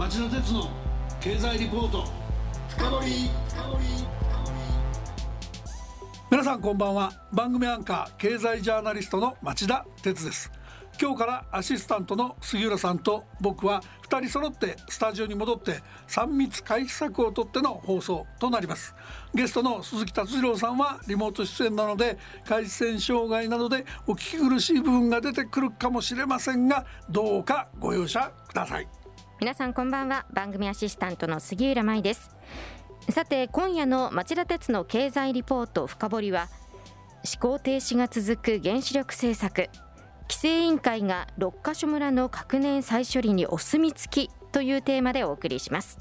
町田鉄の経済リポート。深掘皆さんこんばんは。番組アンカー経済ジャーナリストの町田鉄です。今日からアシスタントの杉浦さんと僕は2人揃ってスタジオに戻って3密回避策をとっての放送となります。ゲストの鈴木達次郎さんはリモート出演なので回線障害などでお聞き苦しい部分が出てくるかもしれませんがどうかご容赦ください。皆さんこんばんは。番組アシスタントの杉浦舞です。さて今夜の町田鉄の経済リポート深掘りは思考停止が続く原子力政策。規制委員会が六ヶ所村の核燃再処理にお墨付きというテーマでお送りします。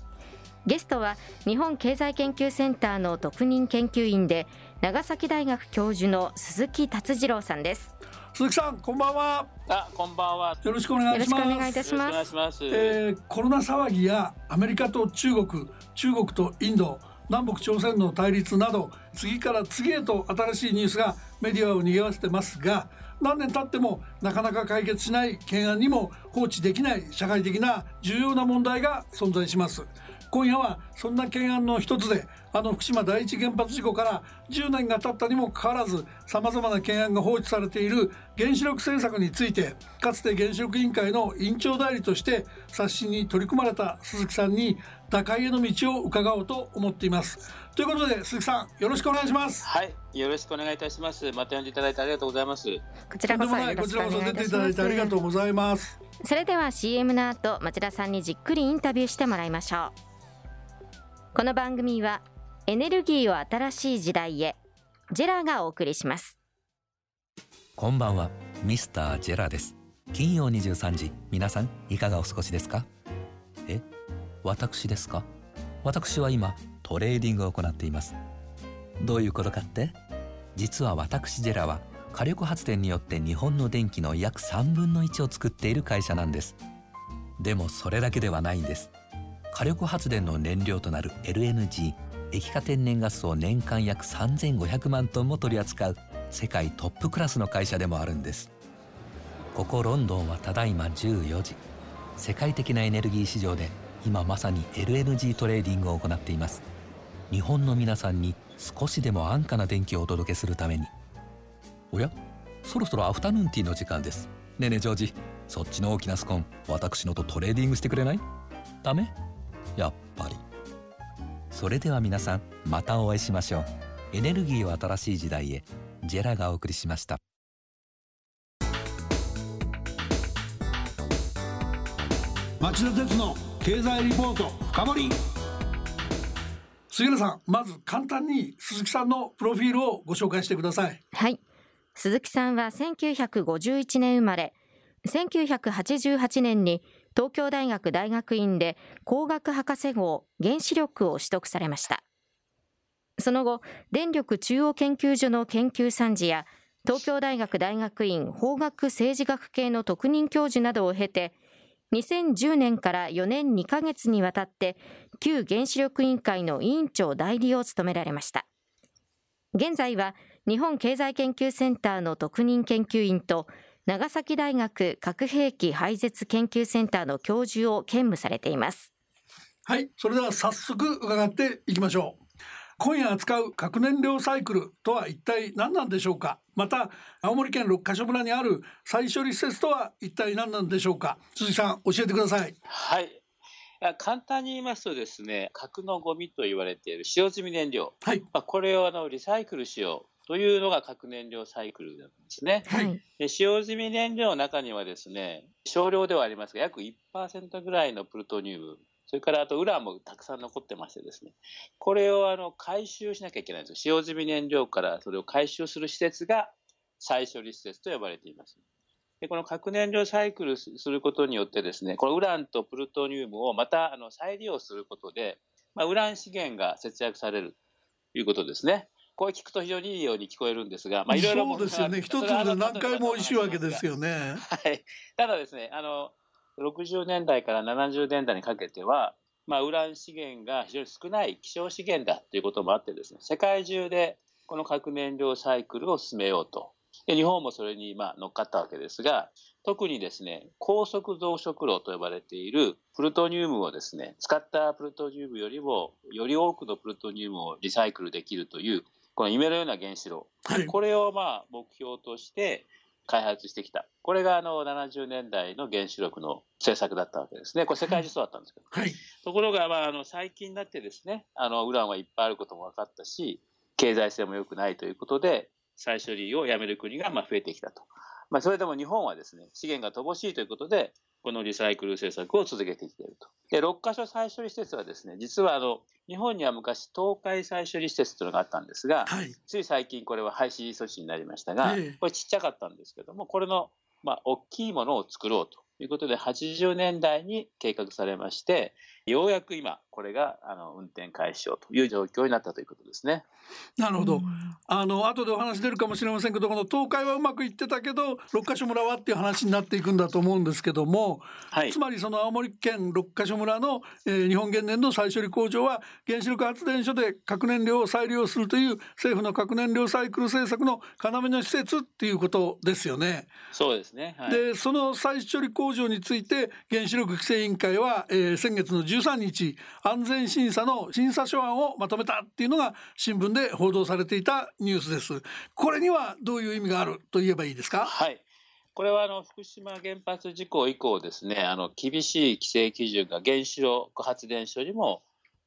ゲストは日本経済研究センターの特任研究員で長崎大学教授の鈴木達次郎さんです。鈴木さんこんばんは。あこんばんは。よろしくお願いします。よろしくお願いいたします。えー、コロナ騒ぎやアメリカと中国中国とインド南北朝鮮の対立など次から次へと新しいニュースがメディアを賑わせてますが何年経ってもなかなか解決しない懸案にも放置できない社会的な重要な問題が存在します今夜はそんな懸案の一つであの福島第一原発事故から10年が経ったにもかかわらずさまざまな懸案が放置されている原子力政策についてかつて原子力委員会の委員長代理として刷新に取り組まれた鈴木さんに打開への道を伺おうと思っています。ということで鈴木さんよろしくお願いします。はいよろしくお願いいたします。また呼んでいただいてありがとうございます。こちらこそよろしくお願いいたしますこちらこそ出ていただいてありがとうございます。それでは CM の後町田さんにじっくりインタビューしてもらいましょうこの番組はエネルギーを新しい時代へJERA がお送りします。こんばんはミスター JERA です。金曜23時皆さんいかがお過ごしですか？え私ですか？私は今トレーディングを行っています。どういうことかって？実は私 JERA は火力発電によって日本の電気の約3分の1を作っている会社なんです。でもそれだけではないんです。火力発電の燃料となる LNG 液化天然ガスを年間約3500万トンも取り扱う世界トップクラスの会社でもあるんです。ここロンドンはただいま14時。世界的なエネルギー市場で今まさに LNG トレーディングを行っています。日本の皆さんに少しでも安価な電気をお届けするために。おや？そろそろアフタヌーンティーの時間です。ねえねえジョージそっちの大きなスコーン私のとトレーディングしてくれない？ダメ？やっぱり。それでは皆さんまたお会いしましょう。エネルギーを新しい時代へ。ジェラがお送りしました。町田鉄の経済リポート深掘り。杉浦さんまず簡単に鈴木さんのプロフィールをご紹介してください。はい。鈴木さんは1951年生まれ1988年に東京大学大学院で工学博士号原子力を取得されました。その後電力中央研究所の研究参事や東京大学大学院法学政治学系の特任教授などを経て2010年から4年2ヶ月にわたって旧原子力委員会の委員長代理を務められました。現在は日本経済研究センターの特任研究員と長崎大学核兵器廃絶研究センターの教授を兼務されています。はいそれでは早速伺っていきましょう。今夜扱う核燃料サイクルとは一体何なんでしょうか。また青森県六ヶ所村にある再処理施設とは一体何なんでしょうか。鈴木さん教えてください。はい。簡単に言いますとですね核のゴミと言われている使用済み燃料、はい。まあ、これをあのリサイクルしようというのが核燃料サイクルなんですね。はい、で使用済み燃料の中にはですね少量ではありますが約1%ぐらいのプルトニウムそれからあとウランもたくさん残ってましてですねこれをあの回収しなきゃいけないんですよ使用済み燃料からそれを回収する施設が再処理施設と呼ばれています。でこの核燃料サイクルすることによってですねこのウランとプルトニウムをまたあの再利用することで、まあ、ウラン資源が節約されるということですね。こう聞くと非常にいいように聞こえるんですが、まあ、いろいろそうですよね。一つで何回も美味しいわけですよね。はい、ただですねあの60年代から70年代にかけては、まあ、ウラン資源が非常に少ない希少資源だということもあってですね世界中でこの核燃料サイクルを進めようと。で日本もそれにまあ乗っかったわけですが、特にですね、高速増殖炉と呼ばれているプルトニウムをですね、使ったプルトニウムよりも、より多くのプルトニウムをリサイクルできるという、この夢のような原子炉、はいこれを。まあ目標として開発してきた。これがあの70年代の原子力の政策だったわけですね。これ世界中そうだったんですけど。はい。ところが、まあ、あの最近になってですね、あのウランはいっぱいあることも分かったし、経済性も良くないということで、再処理を。やめる国がまあ増えてきたと。まあ、それでも日本はですね、資源が乏しいということで、このリサイクル政策を続けてきていると。で、6カ所再処理施設はですね、実はあの日本には昔、東海再処理施設というのがあったんですが、はい。つい最近これは廃止措置になりましたが、ええこれちっちゃかったんですけども、これの、まあ、大きいものを作ろうということで、80年代に計画されまして、ようやく今、これがあの運転開始しようという状況になったということですね。なるほど。あの後でお話出るかもしれませんけどこの東海はうまくいってたけど六ヶ所村はっていう話になっていくんだと思うんですけども、はいつ。まりその青森県六ヶ所村の、えー日本原燃の再処理工場は原子力発電所で核燃料を再利用するという政府の核燃料サイクル政策の要の施設っていうことですよね。そうですね。はい。でその再処理工場について原子力規制委員会は、えー先月の13日安全審査の審査書案をまとめたっていうのが新聞で報道されていたニュースです。これにはどういう意味があると言えばいいですか？はい。これはあの福島原発事故以降ですね、あの厳しい規制基準が原子力発電所にも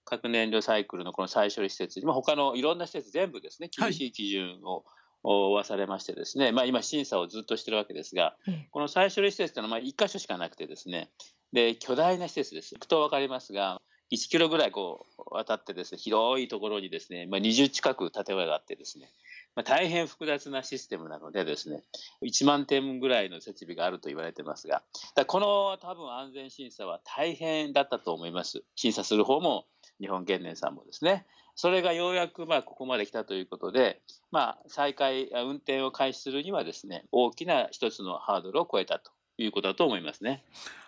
核燃料サイクルのこの再処理施設にも他のいろんな施設全部ですね、はい厳しい基準を負わされましてですね、まあ今審査をずっとしてるわけですがええ、この再処理施設というのはまあ1箇所しかなくてですね、で巨大な施設です。行くとわかりますが、1キロぐらいこう渡ってですね、広いところにですね、まあ20近く建物があってですね、まあ、大変複雑なシステムなのでですね、1万点ぐらいの設備があると言われてますが、だこの多分安全審査は大変だったと思います。審査する方も日本原燃さんもですね。それがようやくまあここまで来たということで、まあ、再開、運転を開始するにはですね、大きな一つのハードルを超えたということだと思いますね。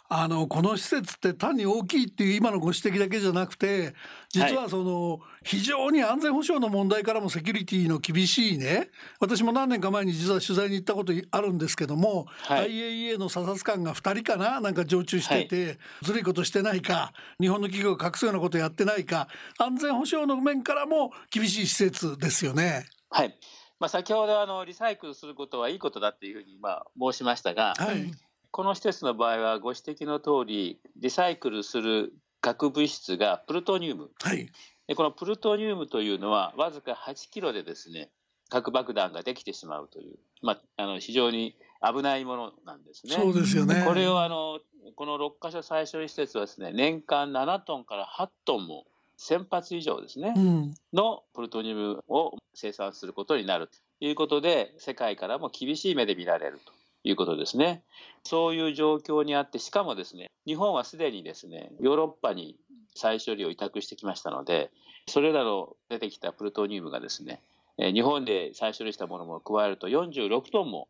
あのこの施設って単に大きいっていう今のご指摘だけじゃなくて実はその非常に安全保障の問題からもセキュリティの厳しいね。私も何年か前に実は取材に行ったことあるんですけども、はい。IAEA の査察官が2人かななんか常駐してて、ずるいことしてないか日本の企業が隠すようなことやってないか安全保障の面からも厳しい施設ですよね。はい。まあ、先ほどあのリサイクルすることはいいことだっていうふうにまあ申しましたが、はい、この施設の場合はご指摘の通り、リサイクルする核物質がプルトニウム。はい、でこのプルトニウムというのは、わずか8キロでですね、核爆弾ができてしまうという、まあ、あの非常に危ないものなんですね。そうですよね。これをあのこの6カ所再処理施設はですね、年間7トンから8トンも1000発以上ですね、うん、のプルトニウムを生産することになるということで、世界からも厳しい目で見られるということですね。そういう状況にあって、しかもですね、日本はすでにですね、ヨーロッパに再処理を委託してきましたので、それらの出てきたプルトニウムがですね、えー日本で再処理したものも加えると46トンも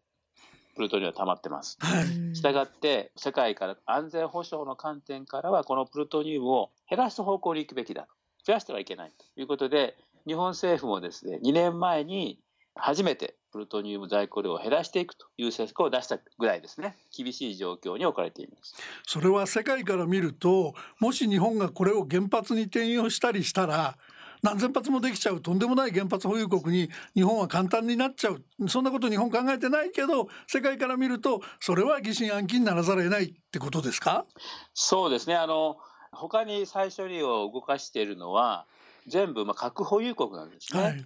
プルトニウムが溜まってます。はい、したがって、世界から安全保障の観点からは、このプルトニウムを減らす方向に行くべきだ。増やしてはいけないということで、日本政府もですね、2年前に初めてプルトニウム在庫量を減らしていくという政策を出したぐらいですね、厳しい状況に置かれています。それは世界から見るともし日本がこれを原発に転用したりしたら何千発もできちゃうとんでもない原発保有国に日本は簡単になっちゃう。そんなこと日本考えてないけど世界から見るとそれは疑心暗鬼にならざるを得ないってことですか？そうですね、あの他に再処理を動かしているのは、全部まあ核保有国なんですね。はい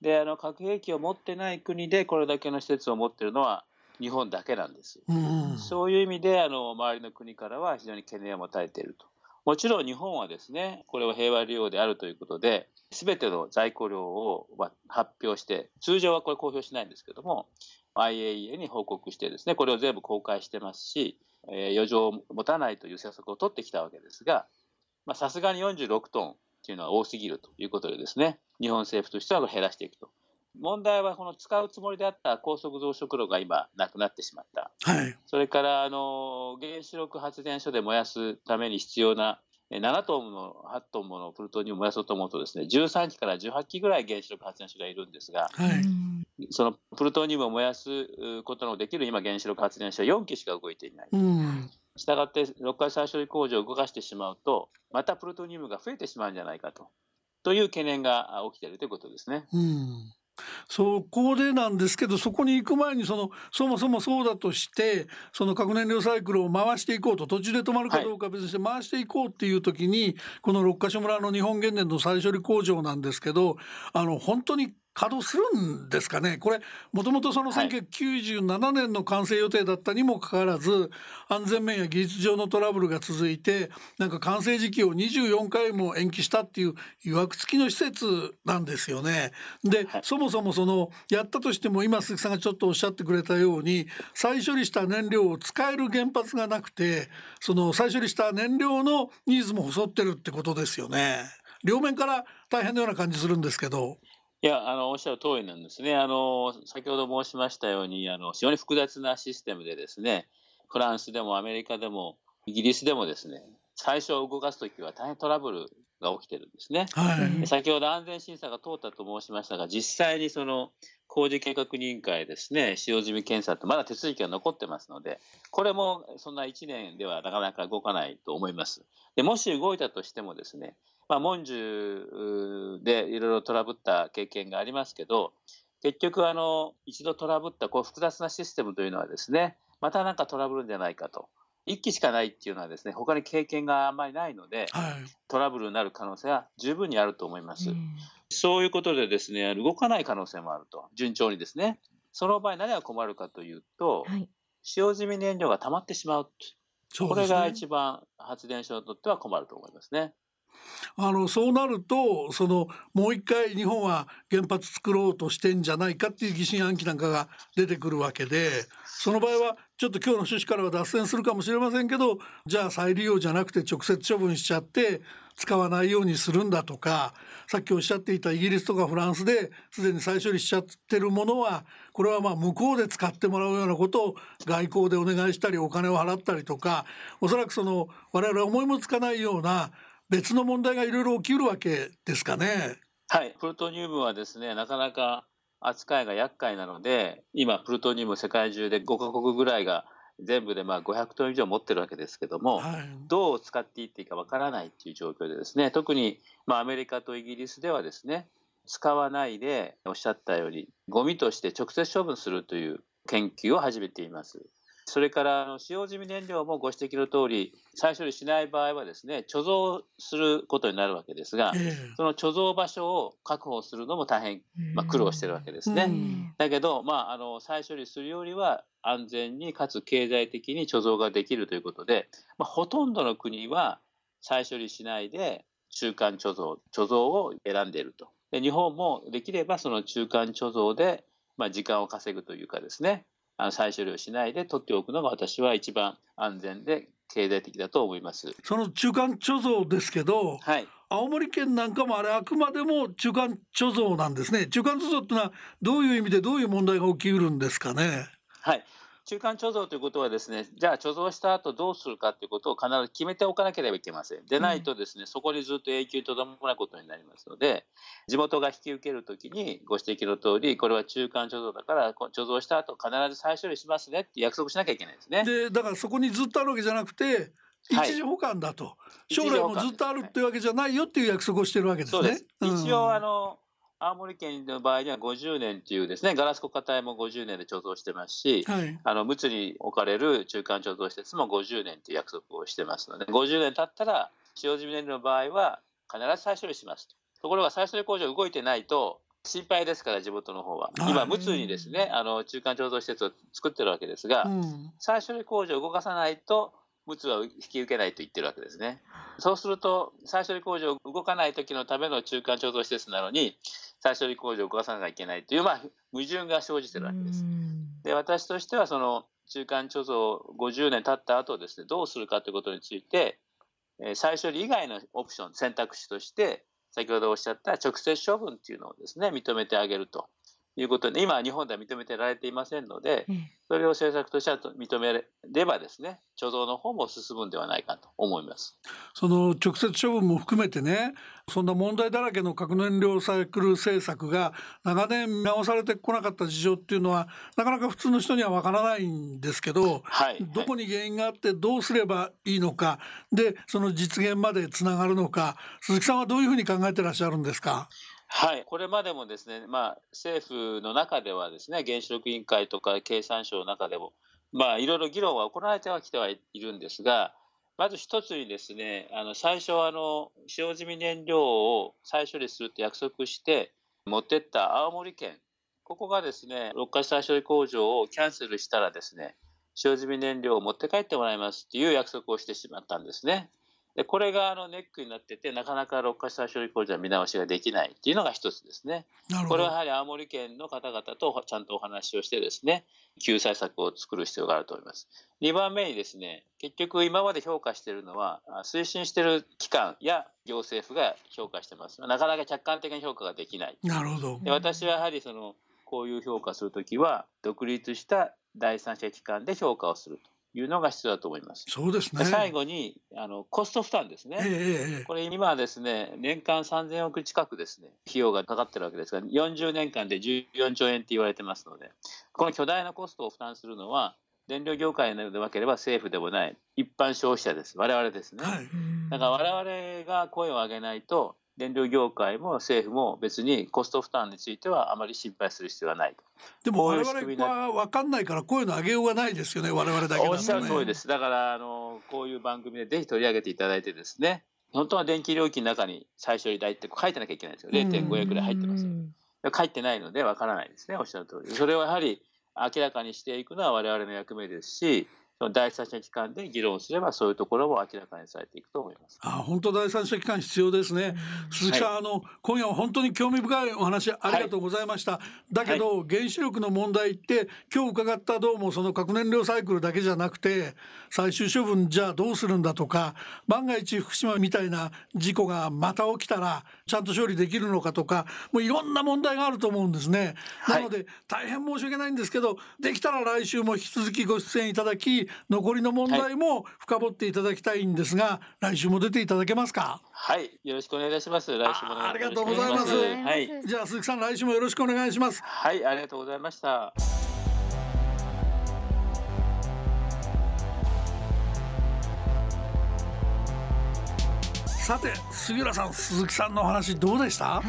であの核兵器を持ってない国でこれだけの施設を持っているのは日本だけなんです。うんそういう意味であの周りの国からは非常に懸念を持たれていると。もちろん日本はですね、これを平和利用であるということで、すべての在庫量をまあ発表して、通常はこれ公表しないんですけども、IAEA に報告してですね、これを全部公開してますし、えー余剰を持たないという政策を取ってきたわけですが、まあさすがに46トンっていうのは多すぎるということでですね、日本政府としては減らしていくと。問題はこの使うつもりであった高速増殖炉が今なくなってしまった。はいそれからあの原子力発電所で燃やすために必要なえ7トンの8トンものプルトニウムを燃やそうと思うとですね13基から18基ぐらい原子力発電所がいるんですがはいそのプルトニウムを燃やすことのできる今原子力発電所は4基しか動いていない。うんしたがって6回再処理工場を動かしてしまうとまたプルトニウムが増えてしまうんじゃないかとという懸念が起きているということですね。うんそこでなんですけどそこに行く前にそのそもそもそうだとしてその核燃料サイクルを回していこうと途中で止まるかどうか別にして回していこうっていう時に、はい、この六ヶ所村の日本原燃の再処理工場なんですけどあの本当に稼働するんですかね？これもともとその1997年の完成予定だったにもかかわらず、はい、安全面や技術上のトラブルが続いてなんか完成時期を24回も延期したっていういわくつきの施設なんですよね。で、はい、そもそもそのやったとしても今鈴木さんがちょっとおっしゃってくれたように再処理した燃料を使える原発がなくてその再処理した燃料のニーズも細ってるってことですよね。両面から大変なような感じするんですけど。いや、あの、おっしゃる通りなんですね。あの、先ほど申しましたように、あの、非常に複雑なシステムでですね、フランスでもアメリカでもイギリスでもですね、最初動かすときは大変トラブルが起きてるんですね。はい、先ほど安全審査が通ったと申しましたが、実際にその工事計画委員会ですね、使用済み検査ってまだ手続きが残ってますので、これもそんな1年ではなかなか動かないと思います。でもし動いたとしてもですね、まあ、文殊でいろいろトラブった経験がありますけど、結局あの、一度トラブったこう複雑なシステムというのはですね、またなんかトラブるんじゃないかと。1機しかないっていうのはですね、他に経験があんまりないので、はい、トラブルになる可能性は十分にあると思います。うん、そういうことでですね、動かない可能性もあると。順調にですね。その場合何が困るかというと、はい、使用済み燃料が溜まってしまう。うね、これが一番発電所にとっては困ると思いますね。あのそうなるとそのもう一回日本は原発作ろうとしてんじゃないかっていう疑心暗鬼なんかが出てくるわけでその場合はちょっと今日の趣旨からは脱線するかもしれませんけどじゃあ再利用じゃなくて直接処分しちゃって使わないようにするんだとかさっきおっしゃっていたイギリスとかフランスですでに再処理しちゃってるものはこれはまあ向こうで使ってもらうようなことを外交でお願いしたりお金を払ったりとかおそらくその我々は思いもつかないような別の問題がいろいろ起きるわけですかね。はい、プルトニウムはですね、なかなか扱いが厄介なので、今、プルトニウム世界中で5カ国ぐらいが全部でまあ500トン以上持ってるわけですけども、はい、どう使っていっていいかわからないっていう状況でですね、特にまあアメリカとイギリスではですね、使わないでおっしゃったように、ゴミとして直接処分するという研究を始めています。それから使用済み燃料もご指摘の通り、再処理しない場合はですね、貯蔵することになるわけですが、その貯蔵場所を確保するのも大変、まあ、苦労してるわけですね。だけど、まあ、あの再処理するよりは安全にかつ経済的に貯蔵ができるということで、まあ、ほとんどの国は再処理しないで中間貯蔵、貯蔵を選んでいると。で日本もできればその中間貯蔵で、まあ、時間を稼ぐというかですね、あの再処理をしないで取っておくのが私は一番安全で経済的だと思います。その中間貯蔵ですけど、はい、青森県なんかもあれあくまでも中間貯蔵なんですね。中間貯蔵っていうのはどういう意味でどういう問題が起きうるんですかね。はい中間貯蔵ということはですね、じゃあ貯蔵した後どうするかということを必ず決めておかなければいけません。でないとですね、うん、そこにずっと永久とどまないことになりますので、地元が引き受けるときにご指摘の通り、これは中間貯蔵だから、貯蔵した後必ず再処理しますねって約束しなきゃいけないですね。で、だからそこにずっとあるわけじゃなくて、一時保管だと、はい、将来もずっとあるっていうわけじゃないよっていう約束をしてるわけですね。す。一応あの青森県の場合には50年というですね、ガラス固化体も50年で貯蔵してますし、はい、あの、陸奥に置かれる中間貯蔵施設も50年という約束をしてますので、50年経ったら、使用済み燃料の場合は必ず再処理しますと。ところが再処理工場動いてないと、心配ですから、地元の方は。今、陸奥にですね、あの、中間貯蔵施設を作ってるわけですが、うん、再処理工場を動かさないと、陸奥は引き受けないと言ってるわけですね。そうすると、再処理工場動かない時のための中間貯蔵施設なのに、再処理工場を動かさなきゃいけないという、まあ、矛盾が生じてるわけです。で、私としては、その中間貯蔵50年経った後ですね、どうするかということについて、えー、再処理以外のオプション、選択肢として、先ほどおっしゃった直接処分っていうのをですね、認めてあげるということで、今は日本では認めてられていませんので、ええそれを政策としては認めればですね、貯蔵の方も進むんではないかと思います。その直接処分も含めてねそんな問題だらけの核燃料サイクル政策が長年見直されてこなかった事情っていうのはなかなか普通の人にはわからないんですけどはい。どこに原因があってどうすればいいのかでその実現までつながるのか鈴木さんはどういうふうに考えてらっしゃるんですか？はい、これまでもですね、まあ、政府の中ではですね、原子力委員会とか経産省の中でも、まあ、いろいろ議論は行われてはきてはいるんですが、まず一つにですね、あの最初はあの使用済み燃料を再処理すると約束して持ってった青森県、ここがですね、六ヶ再処理工場をキャンセルしたらですね、使用済み燃料を持って帰ってもらいますっていう約束をしてしまったんですね。でこれがあのネックになってて、なかなか六ヶ再処理工場の見直しができないっていうのが一つですね。なるほどこれはやはり青森県の方々とちゃんとお話をしてですね、救済策を作る必要があると思います。2番目にですね、結局今まで評価しているのは、あ推進している機関や行政府が評価してます。なかなか客観的な評価ができない。なるほどで私はやはりその、こういう評価するときは、独立した第三者機関で評価をするというのが必要だと思います。そうですねで最後にあのコスト負担ですね。えええええこれ今はですね、年間3000億近くですね、費用がかかってるわけですが、40年間で14兆円って言われてますので、この巨大なコストを負担するのは、電力業界でなければ政府でもない、一般消費者です。我々ですね。えはいだから我々が声を上げないと、電力業界も政府も別にコスト負担についてはあまり心配する必要はないと。でも我々だは分かんないから声の上げようがないですよね我々だけねおっしゃる通りです。だから、あの、こういう番組でぜひ取り上げていただいてですね、本当は電気料金の中に最処理代って書いてなきゃいけないんですよ。0.5円くらい入ってますよ。書いてないのでわからないですね、おっしゃる通り。それをやはり明らかにしていくのは我々の役目ですし、その第三者機関で議論すれば、そういうところも明らかにされていくと思います。あ本当第三者機関必要ですね。鈴木さん、あの今夜は本当に興味深いお話ありがとうございました。だけど、原子力の問題って今日伺ったどうもその核燃料サイクルだけじゃなくて最終処分じゃあどうするんだとか万が一福島みたいな事故がまた起きたらちゃんと処理できるのかとかもういろんな問題があると思うんですね。はいなので大変申し訳ないんですけどできたら来週も引き続きご出演いただき残りの問題も深掘っていただきたいんですが、来週も出ていただけますか？はい、よろしくお願いいたします。来週もお願いあありがとうございます。はい。じゃあ鈴木さん来週もよろしくお願いします。はい、ありがとうございました。さて杉浦さん鈴木さんのお話どうでした？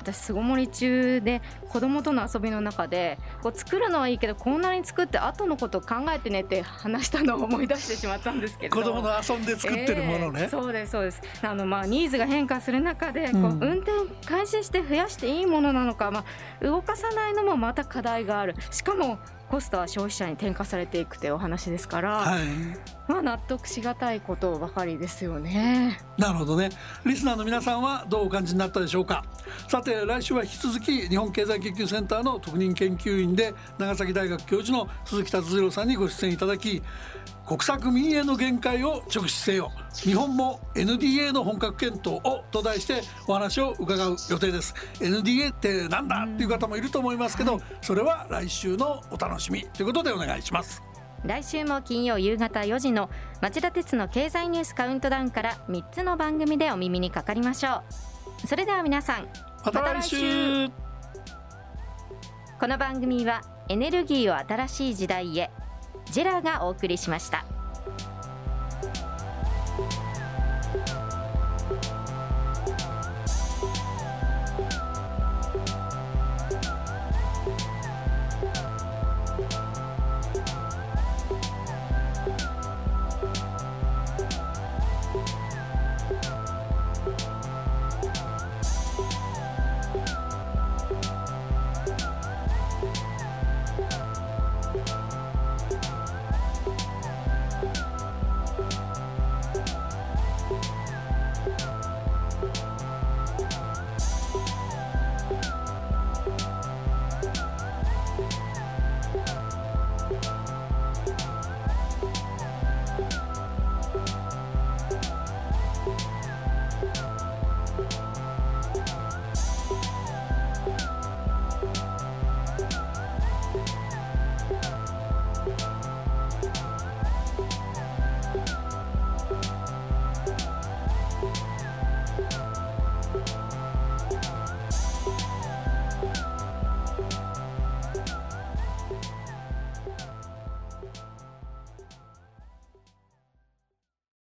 私巣ごもり中で子供との遊びの中でこう作るのはいいけどこんなに作って後のこと考えてねって話したのを思い出してしまったんですけど。子供の遊んで作ってるものね、えーそうですそうです。あのまあニーズが変化する中でこう、うん。運転開始して増やしていいものなのか、まあ、動かさないのもまた課題がある。しかもコストは消費者に転嫁されていくというお話ですから、はい。まあ納得しがたいことばかりですよね。なるほどね。リスナーの皆さんはどうお感じになったでしょうか。さて来週は引き続き日本経済研究センターの特任研究員で長崎大学教授の鈴木達次郎さんにご出演いただき国策民営の限界を直視せよ。日本も NDA の本格検討をと題してお話を伺う予定です。NDA ってなんだっていう方もいると思いますけどそれは来週のお楽しみということでお願いします。来週も金曜夕方4時の町田鉄の経済ニュースカウントダウンから3つの番組でお耳にかかりましょう。それでは皆さんまた来週。この番組はエネルギーを新しい時代へジェラがお送りしました。